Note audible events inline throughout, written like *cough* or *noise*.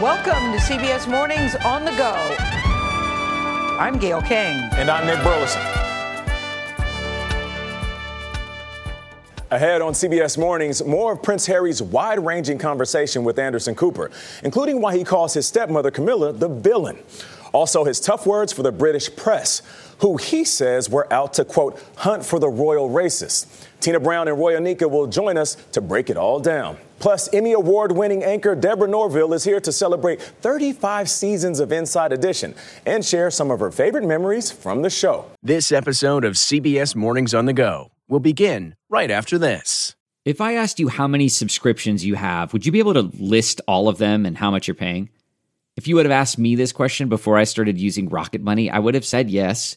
Welcome to CBS Mornings on the Go. I'm Gayle King. And I'm Nate Burleson. Ahead on CBS Mornings, more of Prince Harry's wide ranging conversation with Anderson Cooper, including why he calls his stepmother Camilla the villain. Also, his tough words for the British press, who he says were out to, quote, hunt for the royal racists. Tina Brown and Roya Nikkhah will join us to break it all down. Plus, Emmy Award winning anchor Deborah Norville is here to celebrate 35 seasons of Inside Edition and share some of her favorite memories from the show. This episode of CBS Mornings on the Go will begin right after this. If I asked you how many subscriptions you have, would you be able to list all of them and how much you're paying? If you would have asked me this question before I started using Rocket Money, I would have said yes.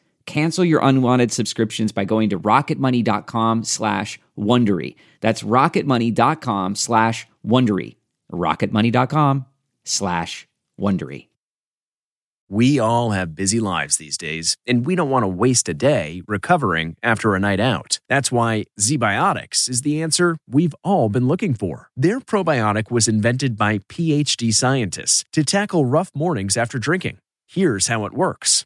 Cancel your unwanted subscriptions by going to rocketmoney.com slash Wondery. That's rocketmoney.com slash Wondery. rocketmoney.com slash Wondery. We all have busy lives these days, and we don't want to waste a day recovering after a night out. That's why ZBiotics is the answer we've all been looking for. Their probiotic was invented by PhD scientists to tackle rough mornings after drinking. Here's how it works.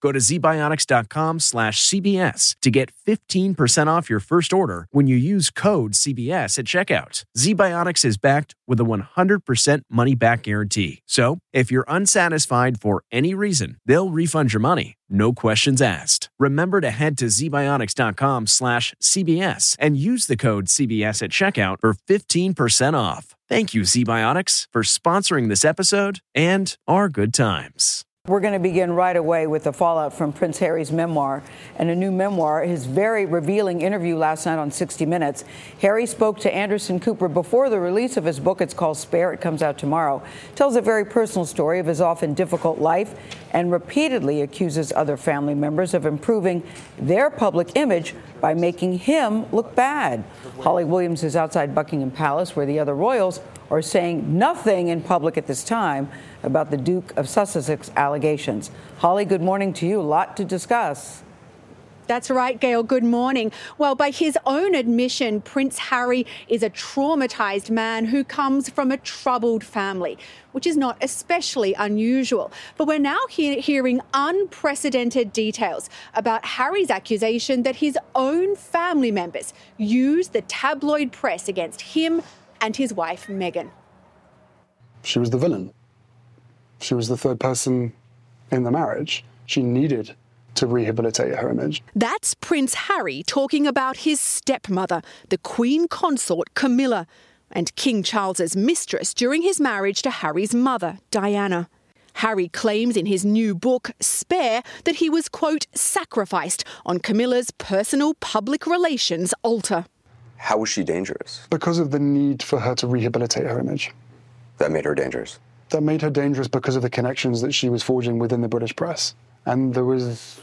Go to zbiotics.com slash CBS to get 15% off your first order when you use code CBS at checkout. ZBiotics is backed with a 100% money back guarantee. So if you're unsatisfied for any reason, they'll refund your money. No questions asked. Remember to head to zbiotics.com slash CBS and use the code CBS at checkout for 15% off. Thank you, ZBiotics, for sponsoring this episode and our good times. We're going to begin right away with the fallout from Prince Harry's memoir and a new memoir, his very revealing interview last night on 60 Minutes. Harry spoke to Anderson Cooper before the release of his book. It's called Spare. It comes out tomorrow. Tells a very personal story of his often difficult life and repeatedly accuses other family members of improving their public image by making him look bad. Holly Williams is outside Buckingham Palace where the other royals are saying nothing in public at this time about the Duke of Sussex allegations. Holly, good morning to you. A lot to discuss. That's right, Gayle. Good morning. Well, by his own admission, Prince Harry is a traumatized man who comes from a troubled family, which is not especially unusual. But we're now he- hearing unprecedented details about Harry's accusation that his own family members used the tabloid press against him and his wife, Meghan. She was the villain. She was the third person in the marriage. She needed to rehabilitate her image. That's Prince Harry talking about his stepmother, the Queen Consort Camilla, and King Charles's mistress during his marriage to Harry's mother, Diana. Harry claims in his new book, Spare, that he was, quote, sacrificed on Camilla's personal public relations altar. How was she dangerous? Because of the need for her to rehabilitate her image. That made her dangerous. That made her dangerous because of the connections that she was forging within the British press. And there was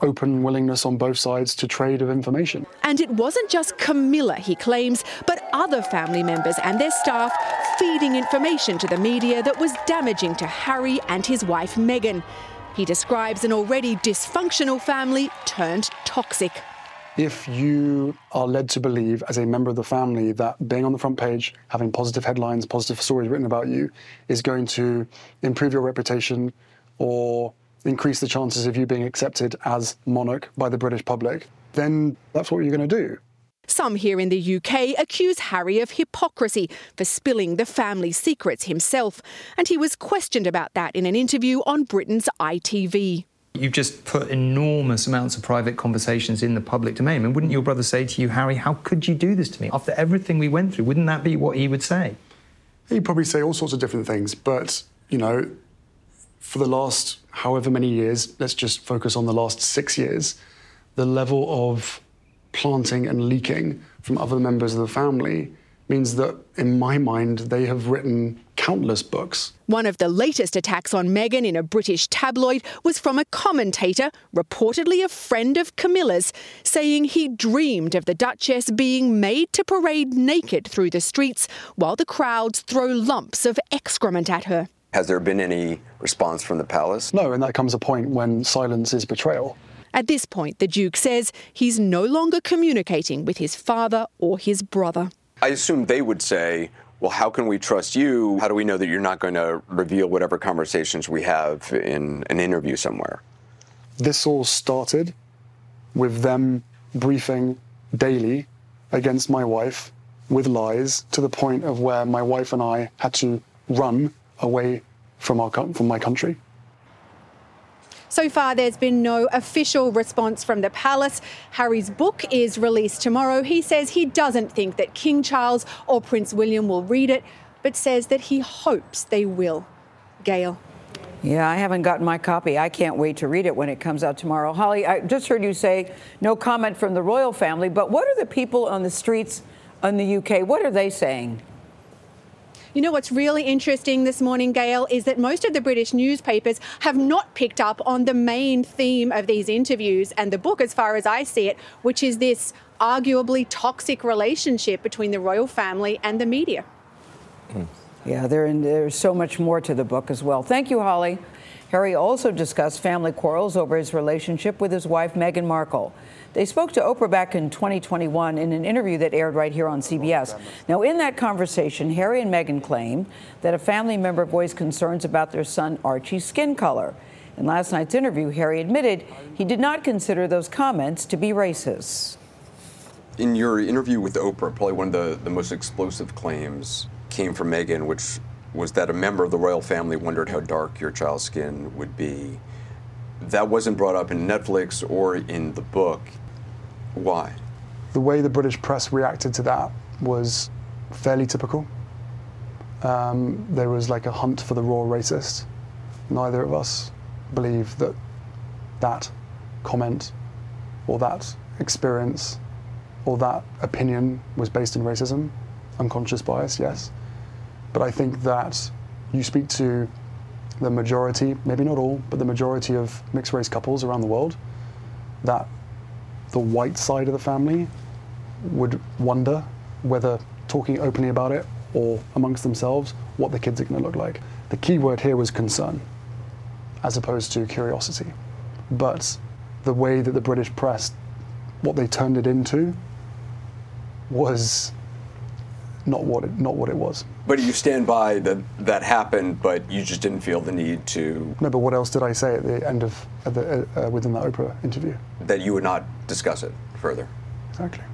open willingness on both sides to trade of information. And it wasn't just Camilla, he claims, but other family members and their staff feeding information to the media that was damaging to Harry and his wife Meghan. He describes an already dysfunctional family turned toxic. If you are led to believe, as a member of the family, that being on the front page, having positive headlines, positive stories written about you, is going to improve your reputation or increase the chances of you being accepted as monarch by the British public, then that's what you're going to do. Some here in the UK accuse Harry of hypocrisy for spilling the family secrets himself, and he was questioned about that in an interview on Britain's ITV. You've just put enormous amounts of private conversations in the public domain. Wouldn't your brother say to you, Harry, how could you do this to me? After everything we went through, wouldn't that be what he would say? He'd probably say all sorts of different things. But, you know, for the last however many years, let's just focus on the last six years, the level of planting and leaking from other members of the family means that, in my mind, they have written countless books. One of the latest attacks on Meghan in a British tabloid was from a commentator, reportedly a friend of Camilla's, saying he dreamed of the Duchess being made to parade naked through the streets while the crowds throw lumps of excrement at her. Has there been any response from the palace? No, and that comes a point when silence is betrayal. At this point, the Duke says he's no longer communicating with his father or his brother. I assume they would say, well, how can we trust you? How do we know that you're not going to reveal whatever conversations we have in an interview somewhere? This all started with them briefing daily against my wife with lies to the point of where my wife and I had to run away from our from my country. So far, there's been no official response from the palace. Harry's book is released tomorrow. He says he doesn't think that King Charles or Prince William will read it, but says that he hopes they will. Gayle. Yeah, I haven't gotten my copy. I can't wait to read it when it comes out tomorrow. Holly, I just heard you say no comment from the royal family, but what are the people on the streets in the UK? What are they saying? You know what's really interesting this morning, Gayle, is that most of the British newspapers have not picked up on the main theme of these interviews and the book, as far as I see it, which is this arguably toxic relationship between the royal family and the media. Yeah, there, there's so much more to the book as well. Thank you, Holly. Harry also discussed family quarrels over his relationship with his wife, Meghan Markle. They spoke to Oprah back in 2021 in an interview that aired right here on CBS. Now, in that conversation, Harry and Meghan claimed that a family member voiced concerns about their son Archie's skin color. In last night's interview, Harry admitted he did not consider those comments to be racist. In your interview with Oprah, probably one of the, the most explosive claims came from Meghan, which was that a member of the royal family wondered how dark your child's skin would be. That wasn't brought up in Netflix or in the book. Why? The way the British press reacted to that was fairly typical. Um, there was like a hunt for the raw racist. Neither of us believe that that comment or that experience or that opinion was based in racism. Unconscious bias, yes. But I think that you speak to the majority, maybe not all, but the majority of mixed race couples around the world, that the white side of the family would wonder whether talking openly about it or amongst themselves what the kids are going to look like. The key word here was concern, as opposed to curiosity. But the way that the British press, what they turned it into, was not what it, not what it was. But you stand by that that happened, but you just didn't feel the need to. No, but what else did I say at the end of at the, uh, uh, within that Oprah interview? That you would not discuss it further. Exactly.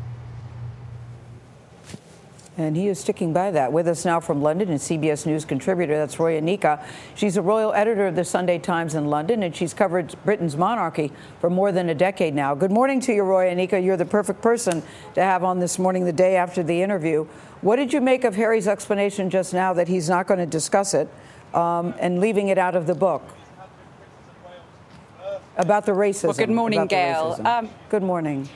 And he is sticking by that. With us now from London and CBS News contributor, that's Roya Nikkhah. She's a royal editor of the Sunday Times in London, and she's covered Britain's monarchy for more than a decade now. Good morning to you, Roya Nikkhah. You're the perfect person to have on this morning, the day after the interview. What did you make of Harry's explanation just now that he's not going to discuss it um, and leaving it out of the book? About the racism. Well, good morning, Gayle. Um, good morning.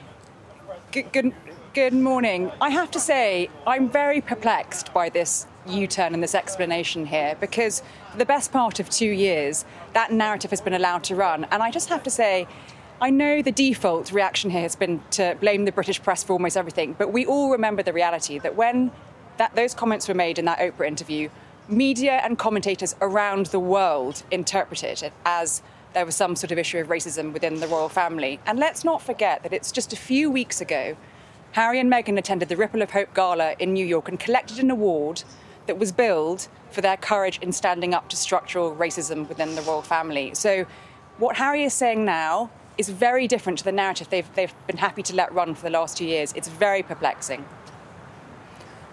Good, good, Good morning. I have to say, I'm very perplexed by this U turn and this explanation here because for the best part of two years, that narrative has been allowed to run. And I just have to say, I know the default reaction here has been to blame the British press for almost everything, but we all remember the reality that when that, those comments were made in that Oprah interview, media and commentators around the world interpreted it as there was some sort of issue of racism within the royal family. And let's not forget that it's just a few weeks ago Harry and Meghan attended the Ripple of Hope Gala in New York and collected an award that was billed for their courage in standing up to structural racism within the royal family. So, what Harry is saying now is very different to the narrative they've, they've been happy to let run for the last two years. It's very perplexing.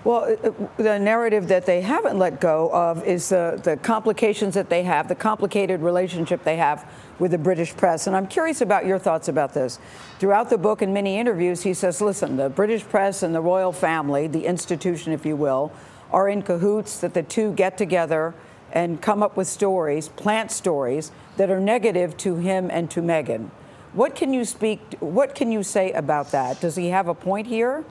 Well, uh, uh, the narrative that they haven't let go of is the, the complications that they have, the complicated relationship they have with the British press. And I'm curious about your thoughts about this. Throughout the book and many interviews, he says, listen, the British press and the royal family, the institution, if you will, are in cahoots, that the two get together and come up with stories, plant stories that are negative to him and to Meghan. What can you speak, what can you say about that? Does he have a point here?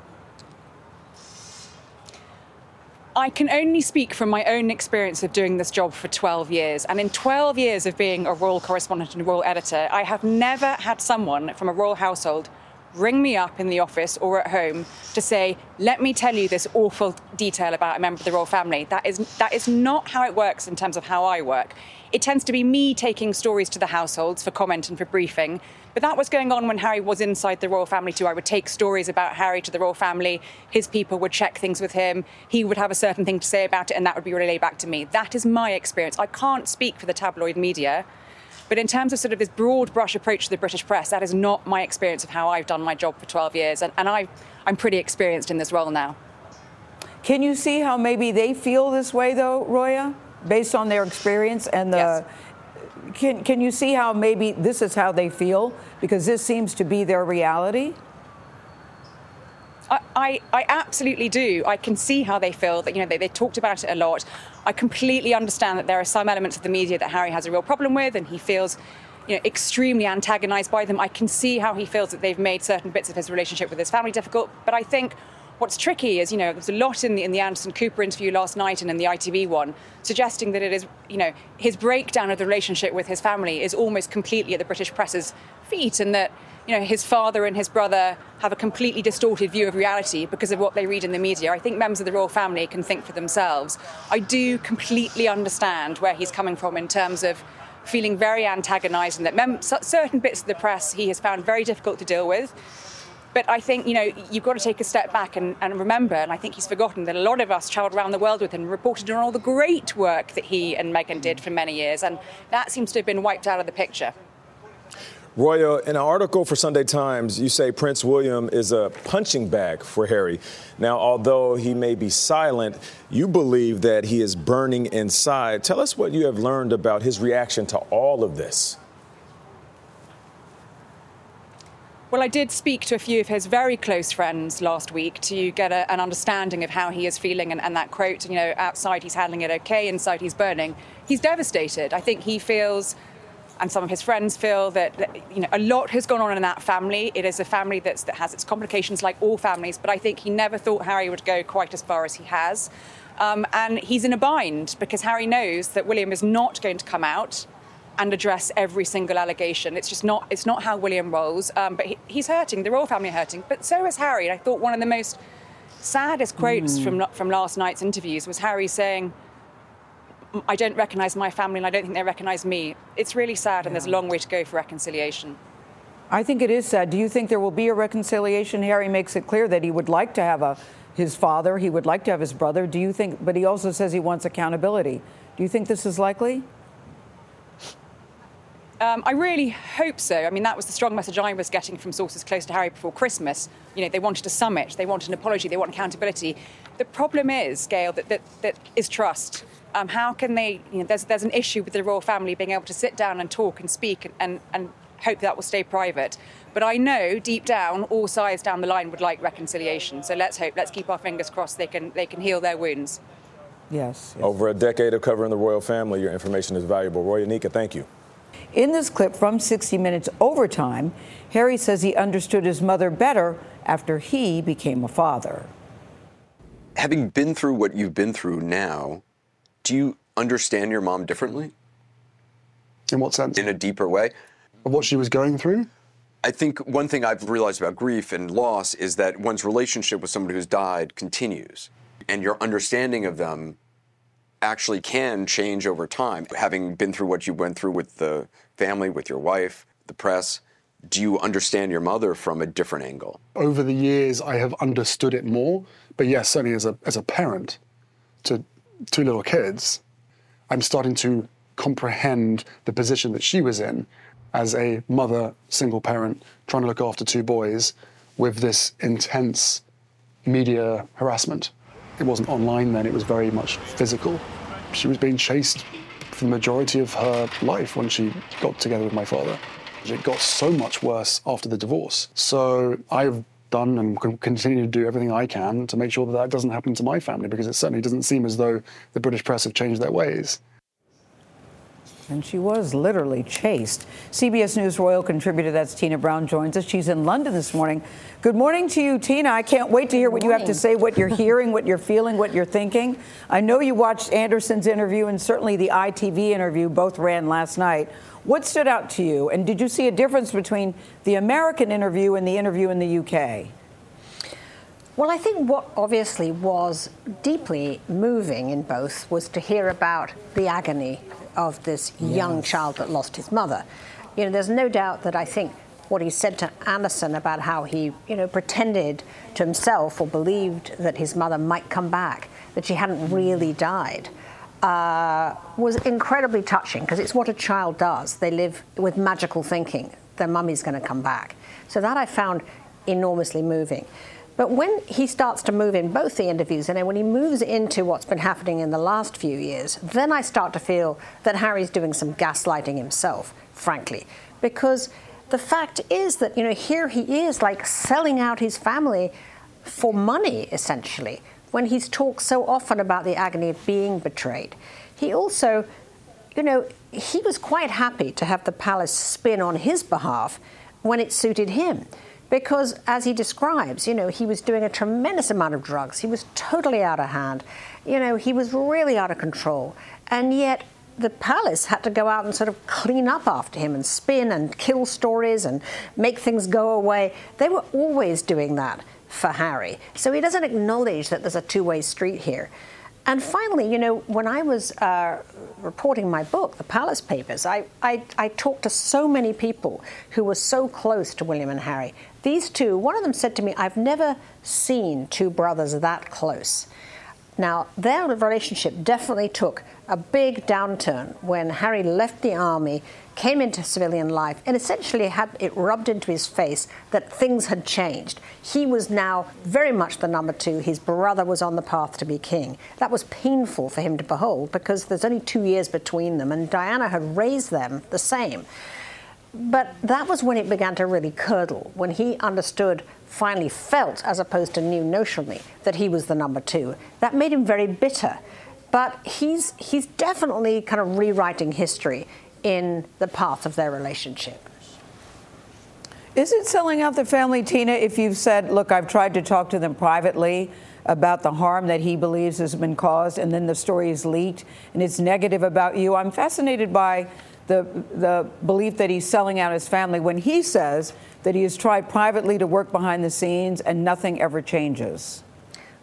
I can only speak from my own experience of doing this job for 12 years. And in 12 years of being a royal correspondent and royal editor, I have never had someone from a royal household ring me up in the office or at home to say, let me tell you this awful detail about a member of the royal family. That is, that is not how it works in terms of how I work. It tends to be me taking stories to the households for comment and for briefing. But that was going on when Harry was inside the royal family too. I would take stories about Harry to the royal family. His people would check things with him. He would have a certain thing to say about it, and that would be relayed back to me. That is my experience. I can't speak for the tabloid media. But in terms of sort of this broad brush approach to the British press, that is not my experience of how I've done my job for 12 years. And, and I, I'm pretty experienced in this role now. Can you see how maybe they feel this way, though, Roya, based on their experience and the. Yes. Can, can you see how maybe this is how they feel? Because this seems to be their reality? I, I, absolutely do. I can see how they feel that, you know, they, they talked about it a lot. I completely understand that there are some elements of the media that Harry has a real problem with and he feels you know, extremely antagonized by them. I can see how he feels that they've made certain bits of his relationship with his family difficult. But I think what's tricky is, you know, there's a lot in the, in the Anderson Cooper interview last night and in the ITV one suggesting that it is, you know, his breakdown of the relationship with his family is almost completely at the British press's feet and that you know, his father and his brother have a completely distorted view of reality because of what they read in the media. I think members of the royal family can think for themselves. I do completely understand where he's coming from in terms of feeling very antagonized and that mem- certain bits of the press he has found very difficult to deal with. But I think, you know, you've got to take a step back and, and remember, and I think he's forgotten that a lot of us travelled around the world with him reported on all the great work that he and Meghan did for many years, and that seems to have been wiped out of the picture. Roya, in an article for Sunday Times, you say Prince William is a punching bag for Harry. Now, although he may be silent, you believe that he is burning inside. Tell us what you have learned about his reaction to all of this. Well, I did speak to a few of his very close friends last week to get a, an understanding of how he is feeling. And, and that quote, you know, outside he's handling it okay, inside he's burning. He's devastated. I think he feels and some of his friends feel that, that, you know a lot has gone on in that family. It is a family that has its complications like all families, but I think he never thought Harry would go quite as far as he has. Um, and he's in a bind because Harry knows that William is not going to come out and address every single allegation. It's just not it's not how William rolls. Um, but he, he's hurting. The royal family are hurting, but so is Harry. And I thought one of the most saddest quotes mm. from from last night's interviews was Harry saying I don't recognise my family and I don't think they recognise me. It's really sad, and there's a long way to go for reconciliation. I think it is sad. Do you think there will be a reconciliation? Harry makes it clear that he would like to have a, his father, he would like to have his brother. Do you think, but he also says he wants accountability. Do you think this is likely? Um, I really hope so. I mean, that was the strong message I was getting from sources close to Harry before Christmas. You know, they wanted a summit, they wanted an apology, they want accountability. The problem is, Gayle, that, that, that is trust. Um, how can they, you know, there's, there's an issue with the royal family being able to sit down and talk and speak and, and, and hope that will stay private. But I know deep down, all sides down the line would like reconciliation. So let's hope, let's keep our fingers crossed they can, they can heal their wounds. Yes, yes. Over a decade of covering the royal family, your information is valuable. Roya Nikkhah, thank you. In this clip from 60 Minutes Overtime, Harry says he understood his mother better after he became a father. Having been through what you've been through now, do you understand your mom differently? In what sense? In a deeper way? Of what she was going through? I think one thing I've realized about grief and loss is that one's relationship with somebody who's died continues. And your understanding of them actually can change over time. Having been through what you went through with the family, with your wife, the press, do you understand your mother from a different angle? Over the years, I have understood it more. But yes, certainly as a, as a parent, to two little kids, I'm starting to comprehend the position that she was in as a mother, single parent, trying to look after two boys with this intense media harassment. It wasn't online then, it was very much physical. She was being chased for the majority of her life when she got together with my father. It got so much worse after the divorce. So I've done and can continue to do everything I can to make sure that that doesn't happen to my family because it certainly doesn't seem as though the British press have changed their ways. And she was literally chased. CBS News Royal contributor, that's Tina Brown, joins us. She's in London this morning. Good morning to you, Tina. I can't wait to hear what you have to say, what you're hearing, what you're feeling, what you're thinking. I know you watched Anderson's interview and certainly the ITV interview, both ran last night. What stood out to you? And did you see a difference between the American interview and the interview in the UK? Well, I think what obviously was deeply moving in both was to hear about the agony of this yes. young child that lost his mother. You know, there's no doubt that I think what he said to Anderson about how he, you know, pretended to himself or believed that his mother might come back, that she hadn't really died, uh, was incredibly touching because it's what a child does. They live with magical thinking. Their mummy's going to come back. So that I found enormously moving. But when he starts to move in both the interviews and then when he moves into what's been happening in the last few years, then I start to feel that Harry's doing some gaslighting himself, frankly. Because the fact is that, you know, here he is like selling out his family for money, essentially, when he's talked so often about the agony of being betrayed. He also, you know, he was quite happy to have the palace spin on his behalf when it suited him because as he describes, you know, he was doing a tremendous amount of drugs. He was totally out of hand. You know, he was really out of control. And yet the palace had to go out and sort of clean up after him and spin and kill stories and make things go away. They were always doing that for Harry. So he doesn't acknowledge that there's a two-way street here. And finally, you know, when I was uh, reporting my book, The Palace Papers, I, I, I, talked to so many people who were so close to William and Harry. These two, one of them said to me, I've never seen two brothers that close. Now, their relationship definitely took a big downturn when Harry left the army, came into civilian life, and essentially had it rubbed into his face that things had changed. He was now very much the number two. His brother was on the path to be king. That was painful for him to behold because there's only two years between them, and Diana had raised them the same. But that was when it began to really curdle, when he understood, finally felt, as opposed to knew notionally, that he was the number two. That made him very bitter. But he's, he's definitely kind of rewriting history in the path of their relationship. Is it selling out the family, Tina, if you've said, look, I've tried to talk to them privately about the harm that he believes has been caused, and then the story is leaked and it's negative about you? I'm fascinated by the, the belief that he's selling out his family when he says that he has tried privately to work behind the scenes and nothing ever changes.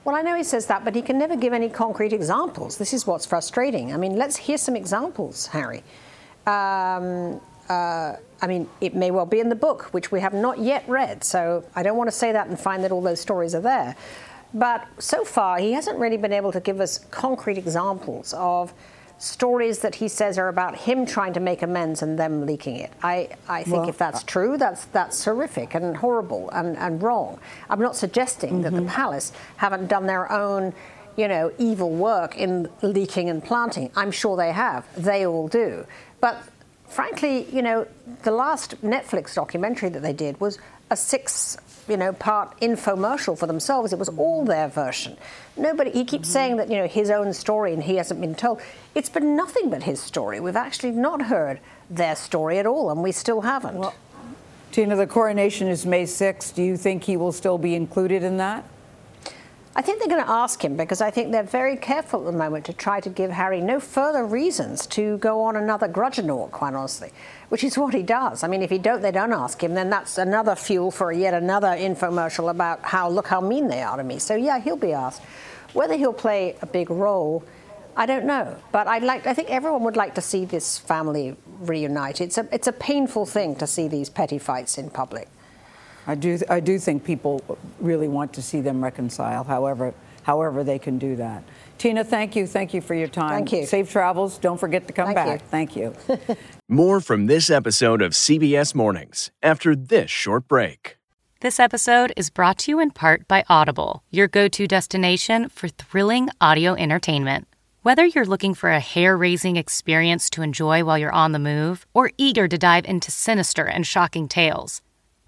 Well, I know he says that, but he can never give any concrete examples. This is what's frustrating. I mean, let's hear some examples, Harry. Um, uh, I mean, it may well be in the book, which we have not yet read, so I don't want to say that and find that all those stories are there. But so far, he hasn't really been able to give us concrete examples of stories that he says are about him trying to make amends and them leaking it. I, I think well, if that's true, that's that's horrific and horrible and, and wrong. I'm not suggesting mm-hmm. that the mm-hmm. palace haven't done their own, you know, evil work in leaking and planting. I'm sure they have. They all do. But frankly, you know, the last Netflix documentary that they did was a six you know, part infomercial for themselves. It was all their version. Nobody. He keeps mm-hmm. saying that you know his own story and he hasn't been told. It's been nothing but his story. We've actually not heard their story at all, and we still haven't. Well, Tina, the coronation is May 6th. Do you think he will still be included in that? I think they're going to ask him because I think they're very careful at the moment to try to give Harry no further reasons to go on another grudge-a-naught, quite honestly, which is what he does. I mean, if he don't, they don't ask him, then that's another fuel for yet another infomercial about how look how mean they are to me. So yeah, he'll be asked. Whether he'll play a big role, I don't know. But I'd like. I think everyone would like to see this family reunited. It's a it's a painful thing to see these petty fights in public. I do, I do think people really want to see them reconcile, however, however they can do that. Tina, thank you. Thank you for your time. Thank you. Safe travels. Don't forget to come thank back. You. Thank you. *laughs* More from this episode of CBS Mornings after this short break. This episode is brought to you in part by Audible, your go to destination for thrilling audio entertainment. Whether you're looking for a hair raising experience to enjoy while you're on the move or eager to dive into sinister and shocking tales,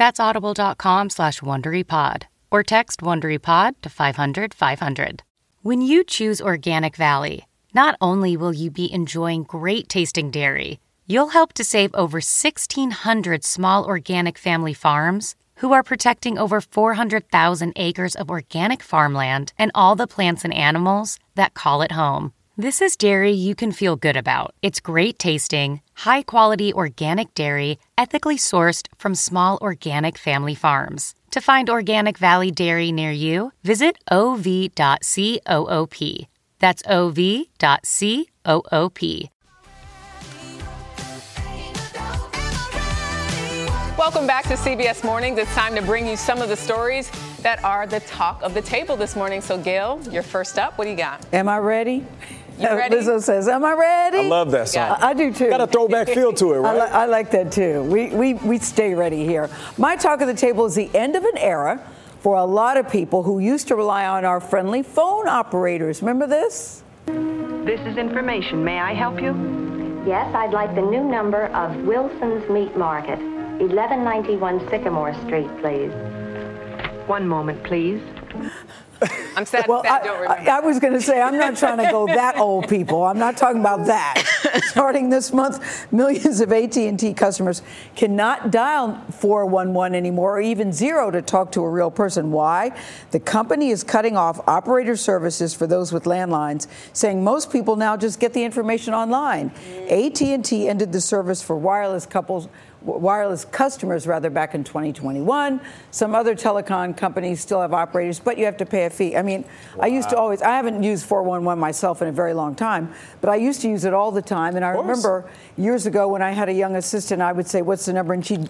That's audible.com slash WonderyPod or text WonderyPod to 500 500. When you choose Organic Valley, not only will you be enjoying great tasting dairy, you'll help to save over 1,600 small organic family farms who are protecting over 400,000 acres of organic farmland and all the plants and animals that call it home. This is dairy you can feel good about. It's great tasting, high quality organic dairy, ethically sourced from small organic family farms. To find Organic Valley Dairy near you, visit ov.coop. That's ov.coop. Welcome back to CBS Mornings. It's time to bring you some of the stories that are the talk of the table this morning. So, Gayle, you're first up. What do you got? Am I ready? You uh, ready? Lizzo says, "Am I ready?" I love that song. I, I do too. Got a throwback feel to it, I, right? li- I like that too. We, we, we stay ready here. My talk of the table is the end of an era for a lot of people who used to rely on our friendly phone operators. Remember this? This is information. May I help you? Yes, I'd like the new number of Wilson's Meat Market, 1191 Sycamore Street, please. One moment, please. *laughs* I'm sad Well, that I, don't remember. I, I was going to say, I'm not trying to go that *laughs* old, people. I'm not talking about that. *laughs* Starting this month, millions of AT&T customers cannot dial 411 anymore or even zero to talk to a real person. Why? The company is cutting off operator services for those with landlines, saying most people now just get the information online. Mm. AT&T ended the service for wireless couples wireless customers rather back in 2021. Some other telecom companies still have operators, but you have to pay a fee. I mean, I used to always, I haven't used 411 myself in a very long time, but I used to use it all the time. And I remember years ago when I had a young assistant, I would say, What's the number? And she'd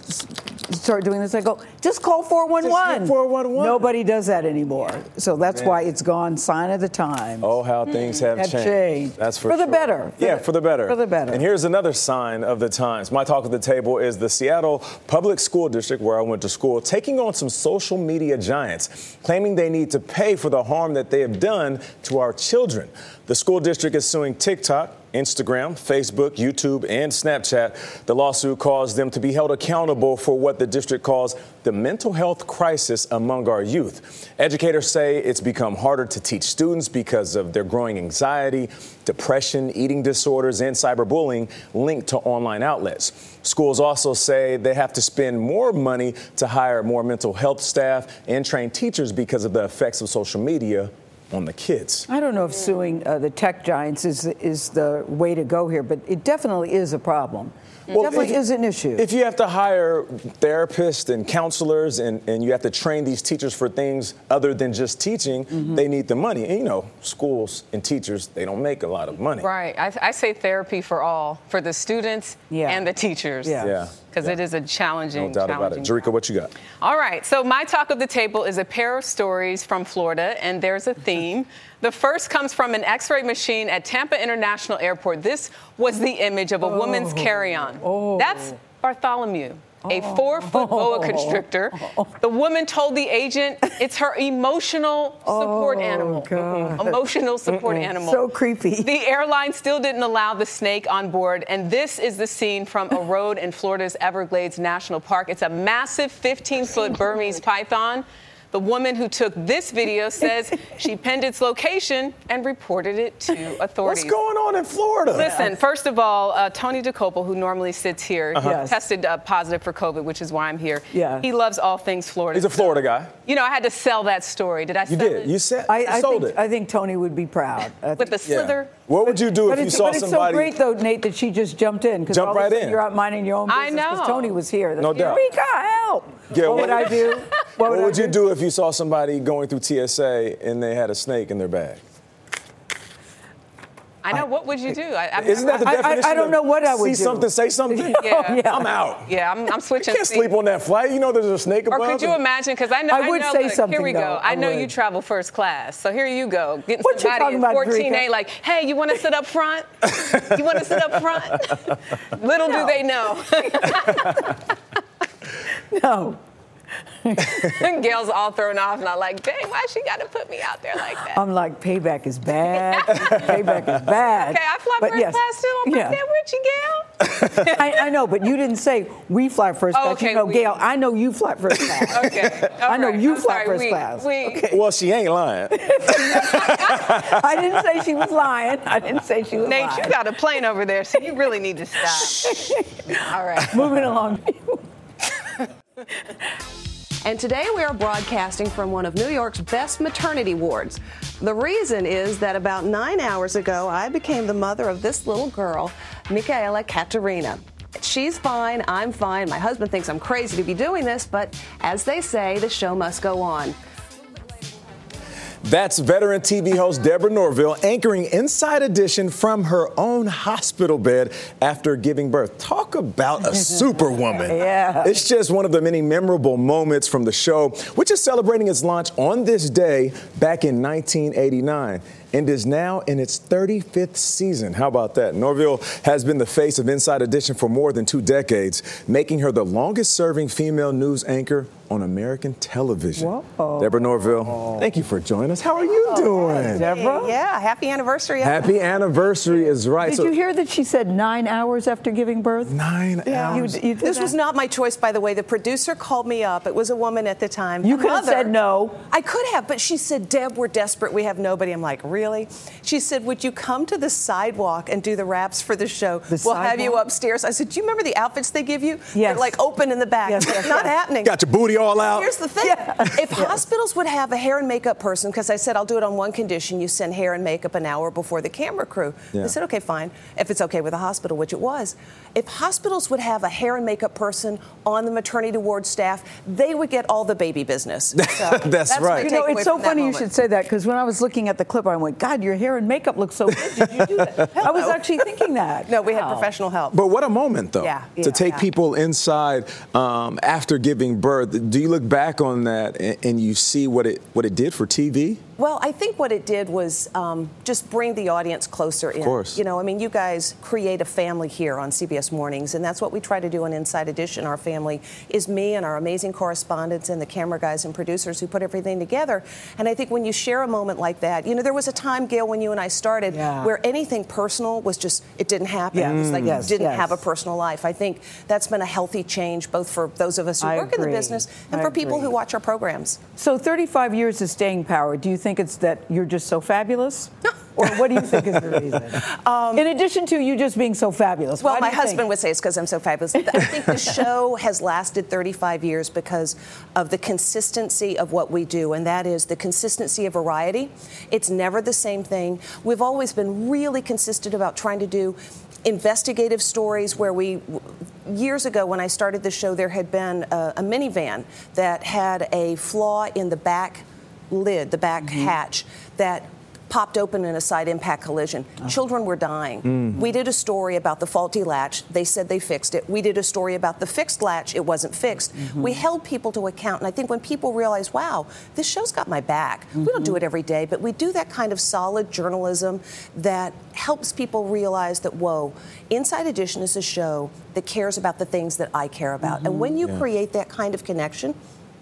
start doing this. I go, Just call 411. 411. Nobody does that anymore. So that's why it's gone sign of the times. Oh, how things hmm. have, Have changed. changed. That's for, For the better. For yeah, the- for the better. for the better. And here's another sign of the times. My talk at the table is the Seattle Public School District, where I went to school, taking on some social media giants, claiming they need to pay for the harm that they have done to our children. The school district is suing TikTok. Instagram, Facebook, YouTube, and Snapchat. The lawsuit caused them to be held accountable for what the district calls the mental health crisis among our youth. Educators say it's become harder to teach students because of their growing anxiety, depression, eating disorders, and cyberbullying linked to online outlets. Schools also say they have to spend more money to hire more mental health staff and train teachers because of the effects of social media on the kids. I don't know if suing uh, the tech giants is is the way to go here, but it definitely is a problem. It definitely if- is an issue. If you have to hire therapists and counselors and, and you have to train these teachers for things other than just teaching, Mm-hmm. they need the money. And you know, schools and teachers, they don't make a lot of money. Right. I, I say therapy for all, for the students Yeah. and the teachers. Yeah. Yeah. Because it is a challenging, No doubt about it. challenging Jericka, what you got? All right, so my talk of the table is a pair of stories from Florida, and there's a theme. *laughs* The first comes from an x ray machine at Tampa International Airport. This was the image of a woman's oh. carry on. Oh. That's Bartholomew. A four foot boa oh. constrictor. The woman told the agent it's her emotional support oh, animal. Emotional support animal. So creepy. The airline still didn't allow the snake on board, and this is the scene from a road in Florida's Everglades National Park. It's a massive 15 foot Burmese python. The woman who took this video says she *laughs* pinned its location and reported it to authorities. What's going on in Florida? Listen, first of all, uh, Tony Dokoupil, who normally sits here, Uh-huh. Yes. tested uh, positive for COVID, which is why I'm here. Yeah. He loves all things Florida. He's a Florida guy. You know, I had to sell that story. Did I You did. it? You said I, I sold think, it. I think Tony would be proud. With the think- slither. What would you do But if you it's, saw but it's so great though, Nate, that she just jumped in because Jump all of a right sudden in. You're out minding your own I business. 'cause know. Tony was here. No doubt. Jericka, help! Yeah, what would I do? *laughs* What would, you do if you saw somebody going through TSA and they had a snake in their bag? I know. What would you do? I, I, Isn't that the I- I- definition? I don't know what I would see do. See something, say something. *laughs* Yeah. I'm out. Yeah, I'm, I'm switching. You can't sleep on that flight. You know there's a snake Or could you imagine? Because I know. I would know, say look, something, Here we though. go. I know you travel first class, so here you go. Getting What you somebody talking in about, 14A, Drika? like, hey, you want to sit up front? you want to sit up front? *laughs* Little do they know. *laughs* No. *laughs* Gayle's all thrown off, and I'm like, dang, why she got to put me out there like that? I'm like, payback is *laughs* bad. payback is bad. okay, I fly But first yes. class too. I'm Yeah. right there with you, Gayle. *laughs* I, I know, but you didn't say we fly first Oh, class. okay, you know, we- Gayle, I know you fly first class. Okay. I know you I'm fly sorry, first we, class. We, Well, she ain't lying. I didn't say she was lying. I didn't say she was Nate, lying. you got a plane over there, so you really need to stop. all right. Moving along. *laughs* And today we are broadcasting from one of New York's best maternity wards. The reason is that about nine hours ago, I became the mother of this little girl, Michaela Katerina. She's fine, I'm fine. My husband thinks I'm crazy to be doing this, but as they say, the show must go on. That's veteran TV host Deborah Norville anchoring Inside Edition from her own hospital bed after giving birth. Talk about a *laughs* superwoman. Yeah. It's just one of the many memorable moments from the show, which is celebrating its launch on this day back in 1989 and is now in its 35th season. How about that? Norville has been the face of Inside Edition for more than two decades, making her the longest serving female news anchor on American television. Whoa. Deborah Norville, thank you for joining us. How are you oh, doing? Deborah? Yeah, happy anniversary. Happy anniversary is right. Did So- you hear that she said nine hours after giving birth? Nine Yeah. Hours. you did This that? was not my choice, by the way. The producer called me up. It was a woman at the time. You could have said no. I could have, but she said, Deb, we're desperate. We have nobody. I'm like, really? She said, Would you come to the sidewalk and do the wraps for the show? The we'll have you upstairs. I said, Do you remember the outfits they give you? Yes. They're like open in the back. Yes, It's yes, not yes. happening. Got your booty all out. Here's the thing. If hospitals would have a hair and makeup person, because I said I'll do it on one condition, you send hair and makeup an hour before the camera crew. Yeah. They said, okay, fine, if it's okay with the hospital, which it was. If hospitals would have a hair and makeup person on the maternity ward staff, they would get all the baby business. So *laughs* That's my right. You know, it's so from that funny you should say that because when I was looking at the clip, I went, God, your hair and makeup look so good. Did you do that? *laughs* I was actually thinking that. No, we had Wow. professional help. But what a moment, though, Yeah. to Yeah. take Yeah. people inside um, after giving birth. Do you look back on that and, and you see what it what it did for TV? Well, I think what it did was um, just bring the audience closer in. Of course. You know, I mean, you guys create a family here on CBS Mornings, and that's what we try to do in Inside Edition. Our family is me and our amazing correspondents and the camera guys and producers who put everything together. And I think when you share a moment like that, you know, there was a time, Gayle, when you and I started, Yeah. where anything personal was just, it didn't happen. Yeah. It was like Yes, you didn't yes. have a personal life. I think that's been a healthy change, both for those of us who I work in the business and I for people who watch our programs. So 35 years of staying power. Do you think it's that you're just so fabulous? or what do you think is the *laughs* reason? Um, in addition to you just being so fabulous. Well, my you think- husband would say it's because I'm so fabulous. I think the *laughs* show has lasted 35 years because of the consistency of what we do, and that is the consistency of variety. It's never the same thing. We've always been really consistent about trying to do investigative stories where we years ago when i started the show there had been a, a minivan that had a flaw in the back lid the back mm-hmm. hatch that popped open in a side impact collision. Ah. Children were dying. Mm. We did a story about the faulty latch. They said they fixed it. We did a story about the fixed latch. It wasn't fixed. Mm-hmm. We held people to account. And I think when people realize, wow, this show's got my back, we don't do mm-hmm. it every day, but we do that kind of solid journalism that helps people realize that, whoa, Inside Edition is a show that cares about the things that I care about. And when you Yeah. create that kind of connection,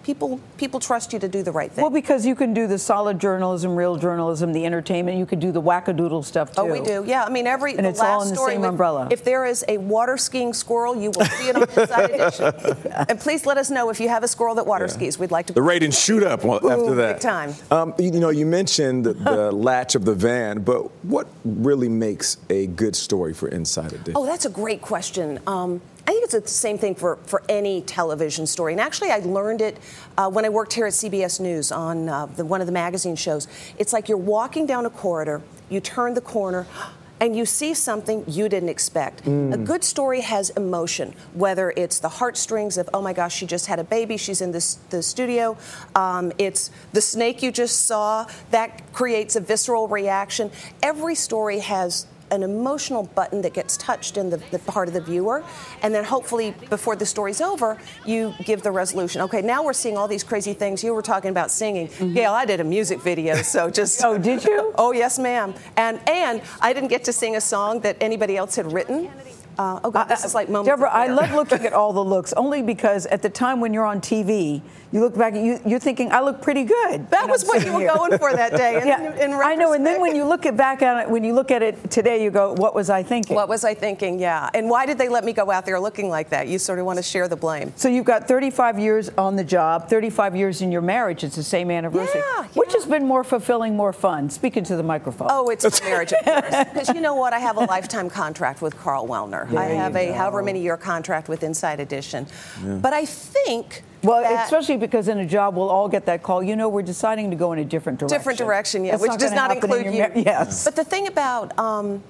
people people trust you to do the right thing. Well, because you can do the solid journalism, real journalism, the entertainment. You could do the wackadoodle stuff too. Oh, we do. Yeah, I mean every And the it's last all in the story same with- umbrella. If there is a water skiing squirrel, you will see it on Inside Edition. *laughs* And please let us know if you have a squirrel that water skis. We'd like to. The ratings shoot up well, after Boom, that. big time. Um, you, you know, you mentioned the, the *laughs* latch of the van, but what really makes a good story for Inside Edition? Oh, that's a great question. Um, I think it's the same thing for, for any television story. And actually, I learned it uh, when I worked here at CBS News on uh, the, one of the magazine shows. It's like you're walking down a corridor, you turn the corner, *gasps* and you see something you didn't expect. Mm. A good story has emotion, whether it's the heartstrings of, oh my gosh, she just had a baby, she's in this, the studio. Um, it's the snake you just saw, that creates a visceral reaction. Every story has an emotional button that gets touched in the, the heart of the viewer. And then hopefully, before the story's over, you give the resolution. Okay, now we're seeing all these crazy things. You were talking about singing. Mm-hmm. Gayle, I did a music video, so *laughs* just. oh, did you? *laughs* Oh, yes, ma'am. And, and I didn't get to sing a song that anybody else had written. Uh, oh, God, this is like moments. Deborah, I love looking at all the looks, only because at the time when you're on TV, you look back, you, you're thinking, I look pretty good. That was what you were here. going for that day. In, yeah, in I know. And then when you look at back at it, when you look at it today, you go, what was I thinking? What was I thinking? Yeah. And why did they let me go out there looking like that? You sort of want to share the blame. So you've got 35 years on the job, 35 years in your marriage. It's the same anniversary. Yeah, Which has been more fulfilling, more fun? Speaking to the microphone. Oh, it's marriage, of course. *laughs* Because you know what? I have a lifetime contract with Karl Wellner. I have a go. however many year contract with Inside Edition. But I think. Well, that- especially because in a job, we'll all get that call. You know, we're deciding to go in a different direction. different direction, yeah, That's which does not happen in include your you. mar- yes. But the thing about, um,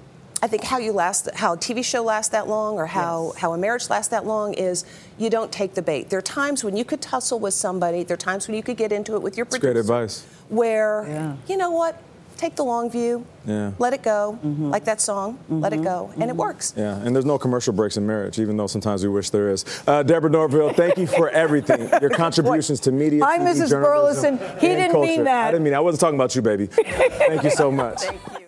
I think how you last, how a TV show lasts that long, or how how a marriage lasts that long, is you don't take the bait. There are times when you could tussle with somebody. There are times when you could get into it with your It's producer. great advice. Where Yeah. you know what, take the long view, Yeah. let it go, Mm-hmm. like that song, let it go, and it works. Yeah, and there's no commercial breaks in marriage, even though sometimes we wish there is. Uh, Deborah Norville, thank you for everything. *laughs* Your contributions to media. Hi, TV, Mrs. journalism, Burleson. He didn't mean that. I didn't mean. I wasn't talking about you, baby. thank you so *laughs* much.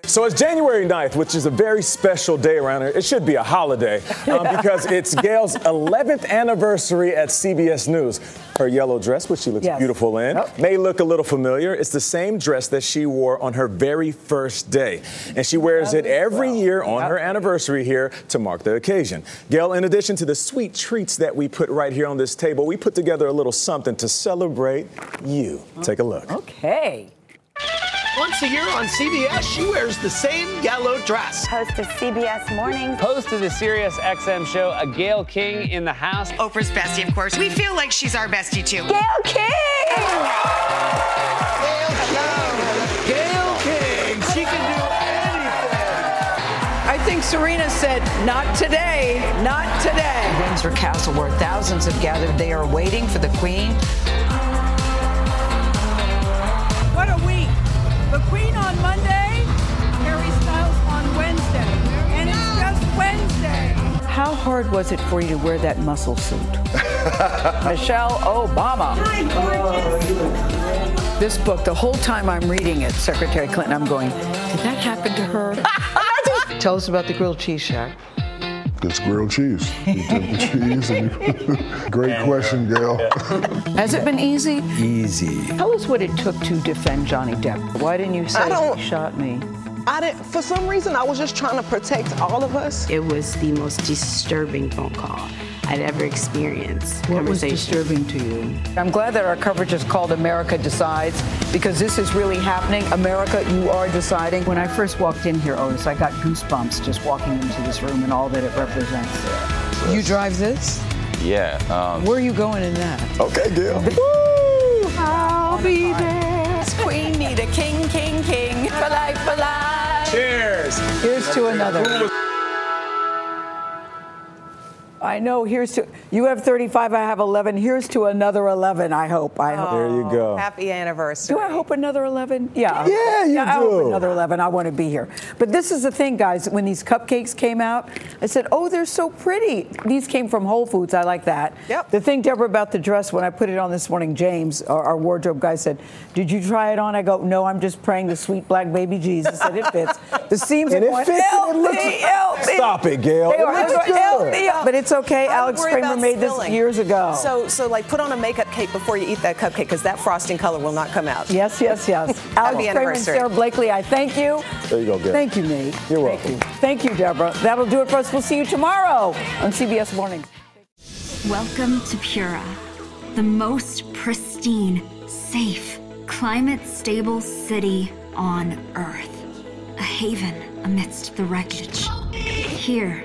So it's January 9th, which is a very special day around here. It should be a holiday um, *laughs* because it's Gayle's 11th anniversary at CBS News. Her yellow dress, which she looks Yes. beautiful in, Yep. may look a little familiar. It's the same dress that she wore on her very first day. And she wears it every year on her anniversary here to mark the occasion. Gayle, in addition to the sweet treats that we put right here on this table, we put together a little something to celebrate you. Take a look. Okay. Once a year on CBS, she wears the same yellow dress. Host of CBS Mornings. Host of the Sirius XM show, a Gayle King in the house. Oprah's bestie, of course. We feel like she's our bestie too. Gayle King! Think Serena said, not today, not today. Windsor Castle, where thousands have gathered, they are waiting for the Queen. What a week. The Queen on Monday, Harry Styles on Wednesday. And it's just Wednesday. How hard was it for you to wear that muscle suit? *laughs* Michelle Obama. This book, the whole time I'm reading it, Secretary Clinton, I'm going, did that happen to her? *laughs* Tell us about the grilled cheese shack. It's grilled cheese. You take the cheese and *laughs* great question, uh, Gayle. *laughs* Has it been easy? Easy. Tell us what it took to defend Johnny Depp. Why didn't you say he shot me? I didn't. For some reason, I was just trying to protect all of us. It was the most disturbing phone call I'd ever experienced. What was disturbing to you? I'm glad that our coverage is called America Decides because this is really happening. America, you are deciding. When I first walked in here, Otis, I got goosebumps just walking into this room and all that it represents. You drive this? Yeah. Um, Where are you going in that? Okay, Gayle. Woo! I'll be there. Queen need a king, king, king for life, for life. Cheers. Here's to another. I know. Here's to you have 35. I have 11. Here's to another 11. I hope. I hope. There you go. Oh, happy anniversary. Do I hope another 11? Yeah. Yeah, you I hope do. another 11. I want to be here. But this is the thing, guys. When these cupcakes came out, I said, oh, they're so pretty. These came from Whole Foods. I like that. Yep. The thing, Deborah, about the dress, when I put it on this morning, James, our, our wardrobe guy, said, did you try it on? I go, no, I'm just praying the sweet black baby Jesus that it fits. The seams And are it going, fits and it healthy, looks- healthy. Stop it, Gayle. They It are. looks good. healthy. But it's okay. I Alex Kramer about made this spilling. years ago. So, so like, put on a makeup cake before you eat that cupcake because that frosting color will not come out. Yes, yes, yes. *laughs* Alex Happy Kramer and. Sara Blakely, I thank you. There you go, Gayle. Thank you, Nate. You're Thank welcome. you. Thank you, Deborah. That'll do it for us. We'll see you tomorrow on CBS Mornings. Welcome to Pura, the most pristine, safe, climate stable city on Earth. A haven amidst the wreckage. Here,